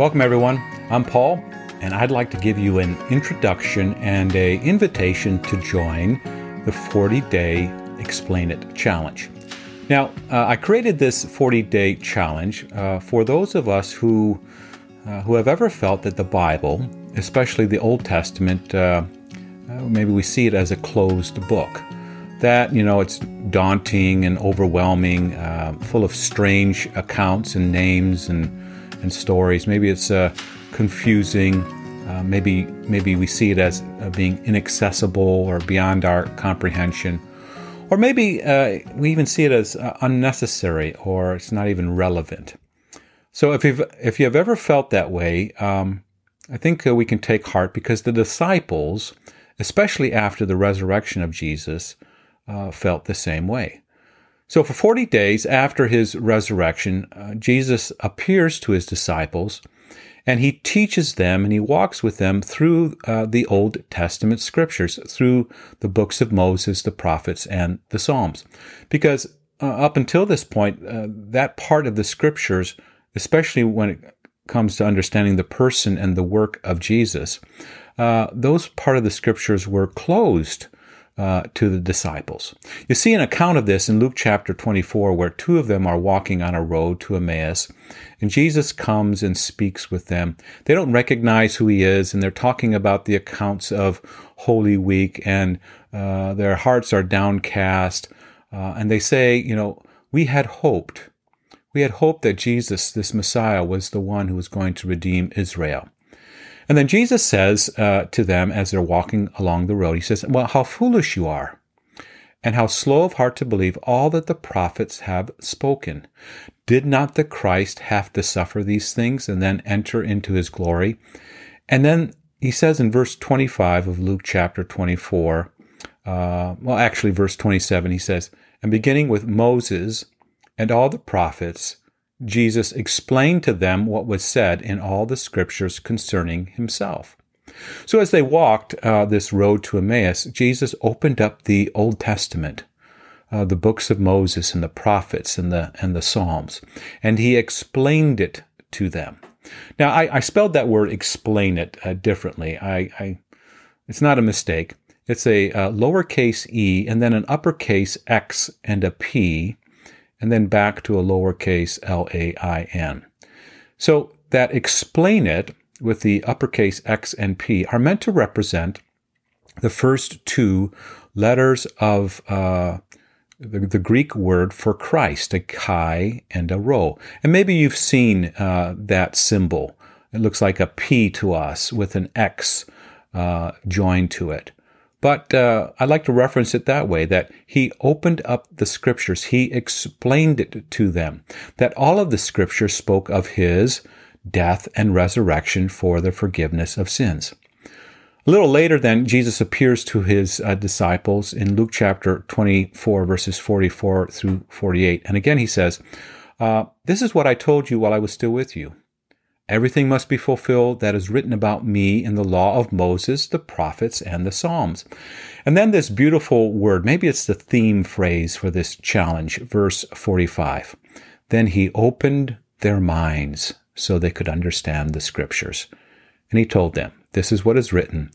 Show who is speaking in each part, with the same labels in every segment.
Speaker 1: Welcome, everyone. I'm Paul, and I'd like to give you an introduction and a invitation to join the 40 Day Explain It Challenge. Now, uh, I created this 40 day challenge uh, for those of us who, uh, who have ever felt that the Bible, especially the Old Testament, uh, uh, maybe we see it as a closed book. That, you know, it's daunting and overwhelming, uh, full of strange accounts and names and and stories. Maybe it's uh, confusing. Uh, maybe maybe we see it as uh, being inaccessible or beyond our comprehension, or maybe uh, we even see it as uh, unnecessary or it's not even relevant. So if you've if you have ever felt that way, um, I think we can take heart because the disciples, especially after the resurrection of Jesus, felt the same way. So, for 40 days after his resurrection, uh, Jesus appears to his disciples and he teaches them and he walks with them through uh, the Old Testament scriptures, through the books of Moses, the prophets, and the Psalms. Because uh, up until this point, uh, that part of the scriptures, especially when it comes to understanding the person and the work of Jesus, uh, those part of the scriptures were closed uh, to the disciples. You see an account of this in Luke chapter 24, where two of them are walking on a road to Emmaus, and Jesus comes and speaks with them. They don't recognize who he is, and they're talking about the accounts of Holy Week, and uh, their hearts are downcast. Uh, and they say, You know, we had hoped. We had hoped that Jesus, this Messiah, was the one who was going to redeem Israel. And then Jesus says uh, to them as they're walking along the road, He says, Well, how foolish you are, and how slow of heart to believe all that the prophets have spoken. Did not the Christ have to suffer these things and then enter into his glory? And then he says in verse 25 of Luke chapter 24, uh, well, actually, verse 27, he says, And beginning with Moses and all the prophets, Jesus explained to them what was said in all the scriptures concerning himself. So, as they walked uh, this road to Emmaus, Jesus opened up the Old Testament, uh, the books of Moses and the prophets and the and the Psalms, and he explained it to them. Now, I, I spelled that word "explain it" uh, differently. I, I, it's not a mistake. It's a uh, lowercase e and then an uppercase X and a P and then back to a lowercase l a i n. So that explain it with the uppercase x and p are meant to represent the first two letters of uh, the, the, Greek word for Christ, a chi and a rho. And maybe you've seen uh, that symbol. It looks like a P to us with an X uh, joined to it. But uh, I like to reference it that way that he opened up the scriptures, he explained it to them, that all of the scriptures spoke of his death and resurrection for the forgiveness of sins. A little later, then, Jesus appears to his uh, disciples in Luke chapter 24, verses 44 through 48. And again, he says, uh, This is what I told you while I was still with you. Everything must be fulfilled that is written about me in the law of Moses, the prophets, and the Psalms. And then this beautiful word, maybe it's the theme phrase for this challenge, verse 45. Then he opened their minds so they could understand the scriptures. And he told them, This is what is written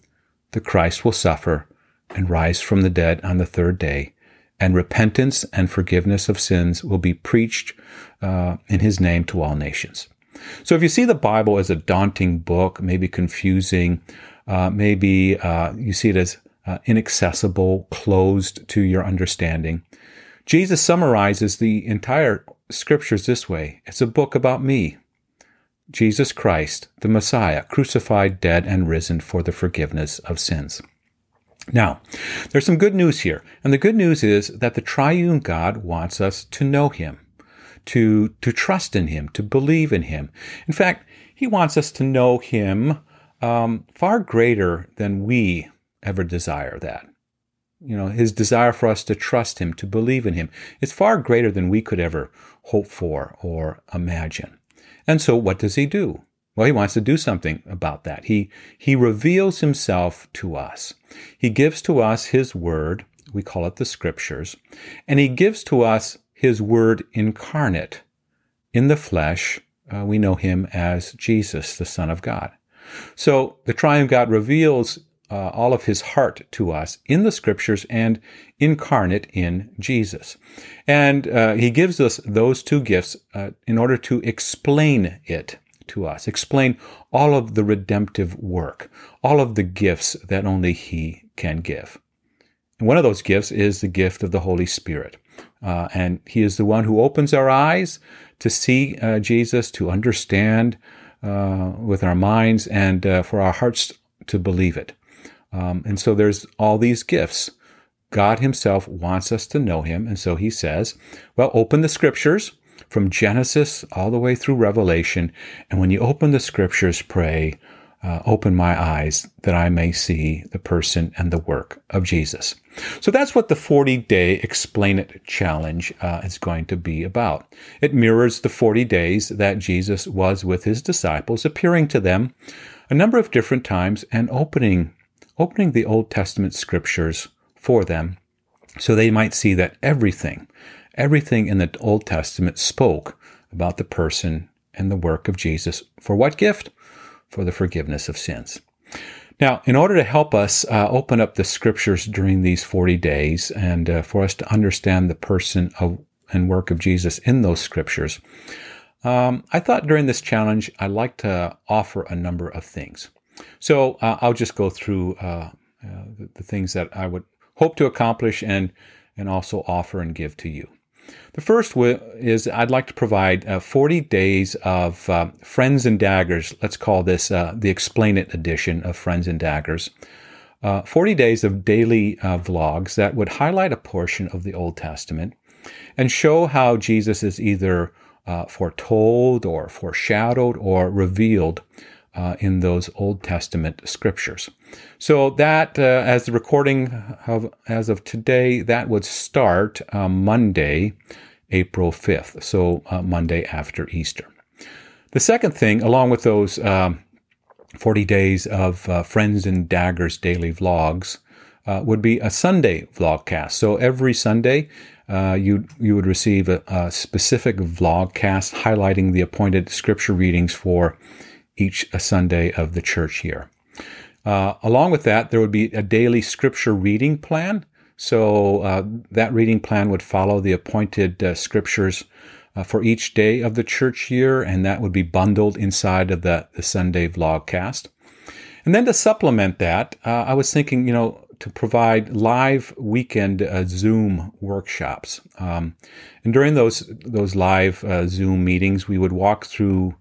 Speaker 1: the Christ will suffer and rise from the dead on the third day, and repentance and forgiveness of sins will be preached uh, in his name to all nations. So if you see the Bible as a daunting book, maybe confusing, uh, maybe uh, you see it as uh, inaccessible, closed to your understanding, Jesus summarizes the entire scriptures this way. It's a book about me, Jesus Christ, the Messiah, crucified, dead, and risen for the forgiveness of sins. Now, there's some good news here, and the good news is that the triune God wants us to know Him to, to trust in Him, to believe in Him. In fact, He wants us to know Him um, far greater than we ever desire that. You know, His desire for us to trust Him, to believe in Him, is far greater than we could ever hope for or imagine. And so, what does He do? Well, he wants to do something about that. He, he reveals himself to us. He gives to us his word. We call it the scriptures. And he gives to us his word incarnate in the flesh uh, we know him as Jesus, the Son of God. So the triune God reveals uh, all of his heart to us in the scriptures and incarnate in Jesus. And uh, he gives us those two gifts uh, in order to explain it to us, explain all of the redemptive work, all of the gifts that only he can give. And one of those gifts is the gift of the Holy Spirit. Uh, and he is the one who opens our eyes to see uh, Jesus, to understand uh, with our minds, and uh, for our hearts to believe it. Um, and so there's all these gifts. God Himself wants us to know Him. And so He says, well, open the scriptures from Genesis all the way through Revelation. And when you open the scriptures, pray, uh, open my eyes that I may see the person and the work of Jesus. So that's what the 40 day explain it challenge uh, is going to be about. It mirrors the 40 days that Jesus was with his disciples, appearing to them a number of different times and opening opening the Old Testament scriptures for them so they might see that everything, everything in the Old Testament spoke about the person and the work of Jesus. For what gift? For the forgiveness of sins. Now, in order to help us uh, open up the scriptures during these 40 days and uh, for us to understand the person of, and work of Jesus in those scriptures, um, I thought during this challenge I'd like to offer a number of things. So uh, I'll just go through uh, uh, the, the, things that I would hope to accomplish and and also offer and give to you. The first w- is I'd like to provide uh, 40 days of uh, Friends and Daggers. Let's call this uh, the Explain It edition of Friends and Daggers. 40 days of daily vlogs that would highlight a portion of the Old Testament and show how Jesus is either foretold or foreshadowed or revealed uh, in those Old Testament scriptures. So that, uh, as the recording of as of today, that would start uh, Monday, April fifth. So uh, Monday after Easter. The second thing, along with those um, forty days of uh, Friends and Daggers daily vlogs, uh, would be a Sunday vlogcast. So every Sunday. you you would receive a, a specific vlogcast highlighting the appointed scripture readings for each Sunday of the church year. Uh, along with that, there would be a daily scripture reading plan. So uh, that reading plan would follow the appointed uh, scriptures uh, for each day of the church year, and that would be bundled inside of the, the Sunday vlogcast. And then to supplement that, uh, I was thinking, you know, to provide live weekend uh, Zoom workshops. Um, and during those those live Zoom meetings, we would walk through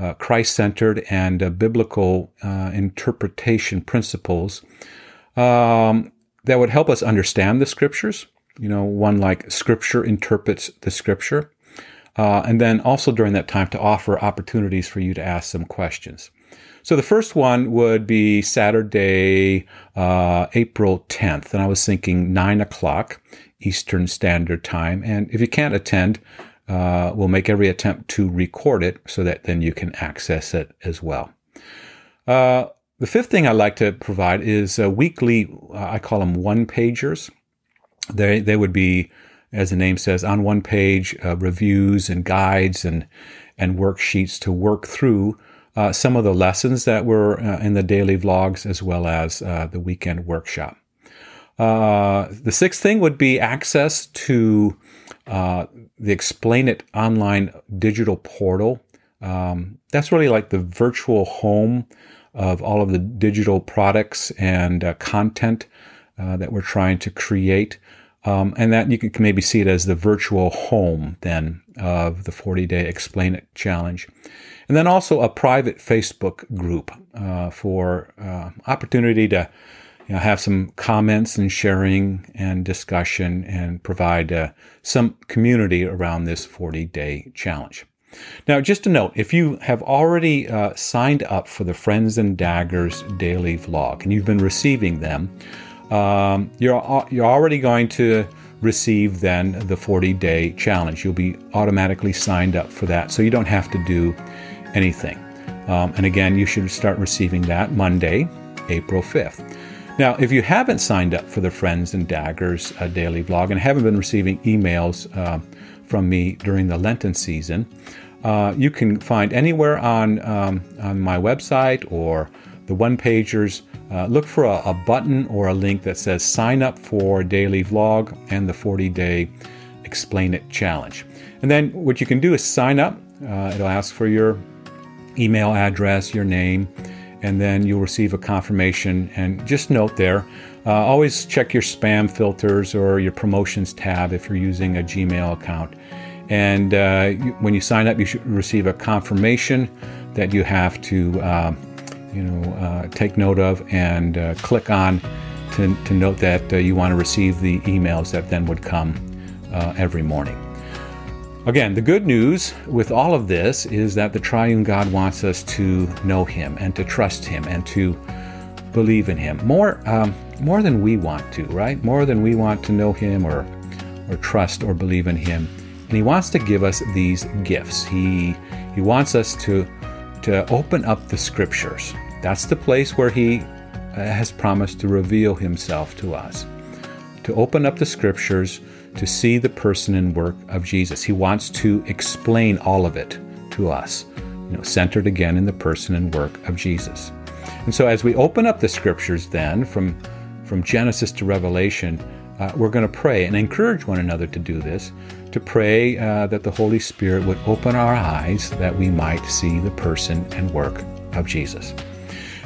Speaker 1: uh, Christ centered and uh, biblical uh, interpretation principles um, that would help us understand the scriptures. You know, one like Scripture interprets the scripture. Uh, and then also during that time to offer opportunities for you to ask some questions. So the first one would be Saturday, uh, April 10th. And I was thinking 9 o'clock Eastern Standard Time. And if you can't attend, uh, we'll make every attempt to record it so that then you can access it as well. Uh, the fifth thing I like to provide is a weekly, uh, I call them one pagers. They, they would be, as the name says, on one page, uh, reviews and guides and, and worksheets to work through uh, some of the lessons that were uh, in the daily vlogs as well as the weekend workshop. the sixth thing would be access to uh, the Explain It online digital portal. Um, that's really like the virtual home of all of the digital products and uh, content uh, that we're trying to create. Um, and that you can maybe see it as the virtual home then of the 40 day Explain It challenge. And then also a private Facebook group uh, for uh, opportunity to you know, have some comments and sharing and discussion and provide uh, some community around this 40 day challenge. Now, just a note if you have already uh, signed up for the Friends and Daggers daily vlog and you've been receiving them, um, you're, you're already going to receive then the 40 day challenge. You'll be automatically signed up for that, so you don't have to do anything. Um, and again, you should start receiving that Monday, April 5th. Now, if you haven't signed up for the Friends and Daggers uh, daily vlog and haven't been receiving emails uh, from me during the Lenten season, uh, you can find anywhere on, um, on my website or the one pagers. Uh, look for a, a, button or a link that says sign up for daily vlog and the 40 day explain it challenge. And then what you can do is sign up. Uh, it'll ask for your email address, your name, and then you'll receive a confirmation. And just note there, uh, always check your spam filters or your promotions tab if you're using a Gmail account. And uh, when you sign up, you should receive a confirmation that you have to, uh, you know, uh, take note of and uh, click on to, to note that uh, you want to receive the emails that then would come every morning. Again, the good news with all of this is that the triune God wants us to know Him and to trust Him and to believe in Him more, um, more than we want to, right? More than we want to know Him or, or trust or believe in Him. And He wants to give us these gifts. He, he wants us to, to open up the Scriptures. That's the place where He uh, has promised to reveal Himself to us. To open up the Scriptures to see the person and work of Jesus. He wants to explain all of it to us, you know, centered again in the person and work of Jesus. And so as we open up the scriptures then from from Genesis to Revelation, uh, we're going to pray and encourage one another to do this, to pray uh, that the Holy Spirit would open our eyes that we might see the person and work of Jesus.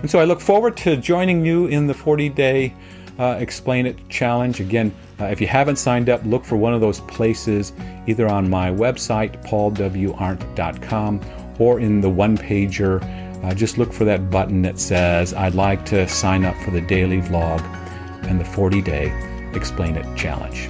Speaker 1: And so I look forward to joining you in the 40 day uh, Explain It challenge. Again, uh, if you haven't signed up, look for one of those places either on my website, paulwarndt.com, or in the one pager. Uh, just look for that button that says, I'd like to sign up for the daily vlog and the 40 day Explain It challenge.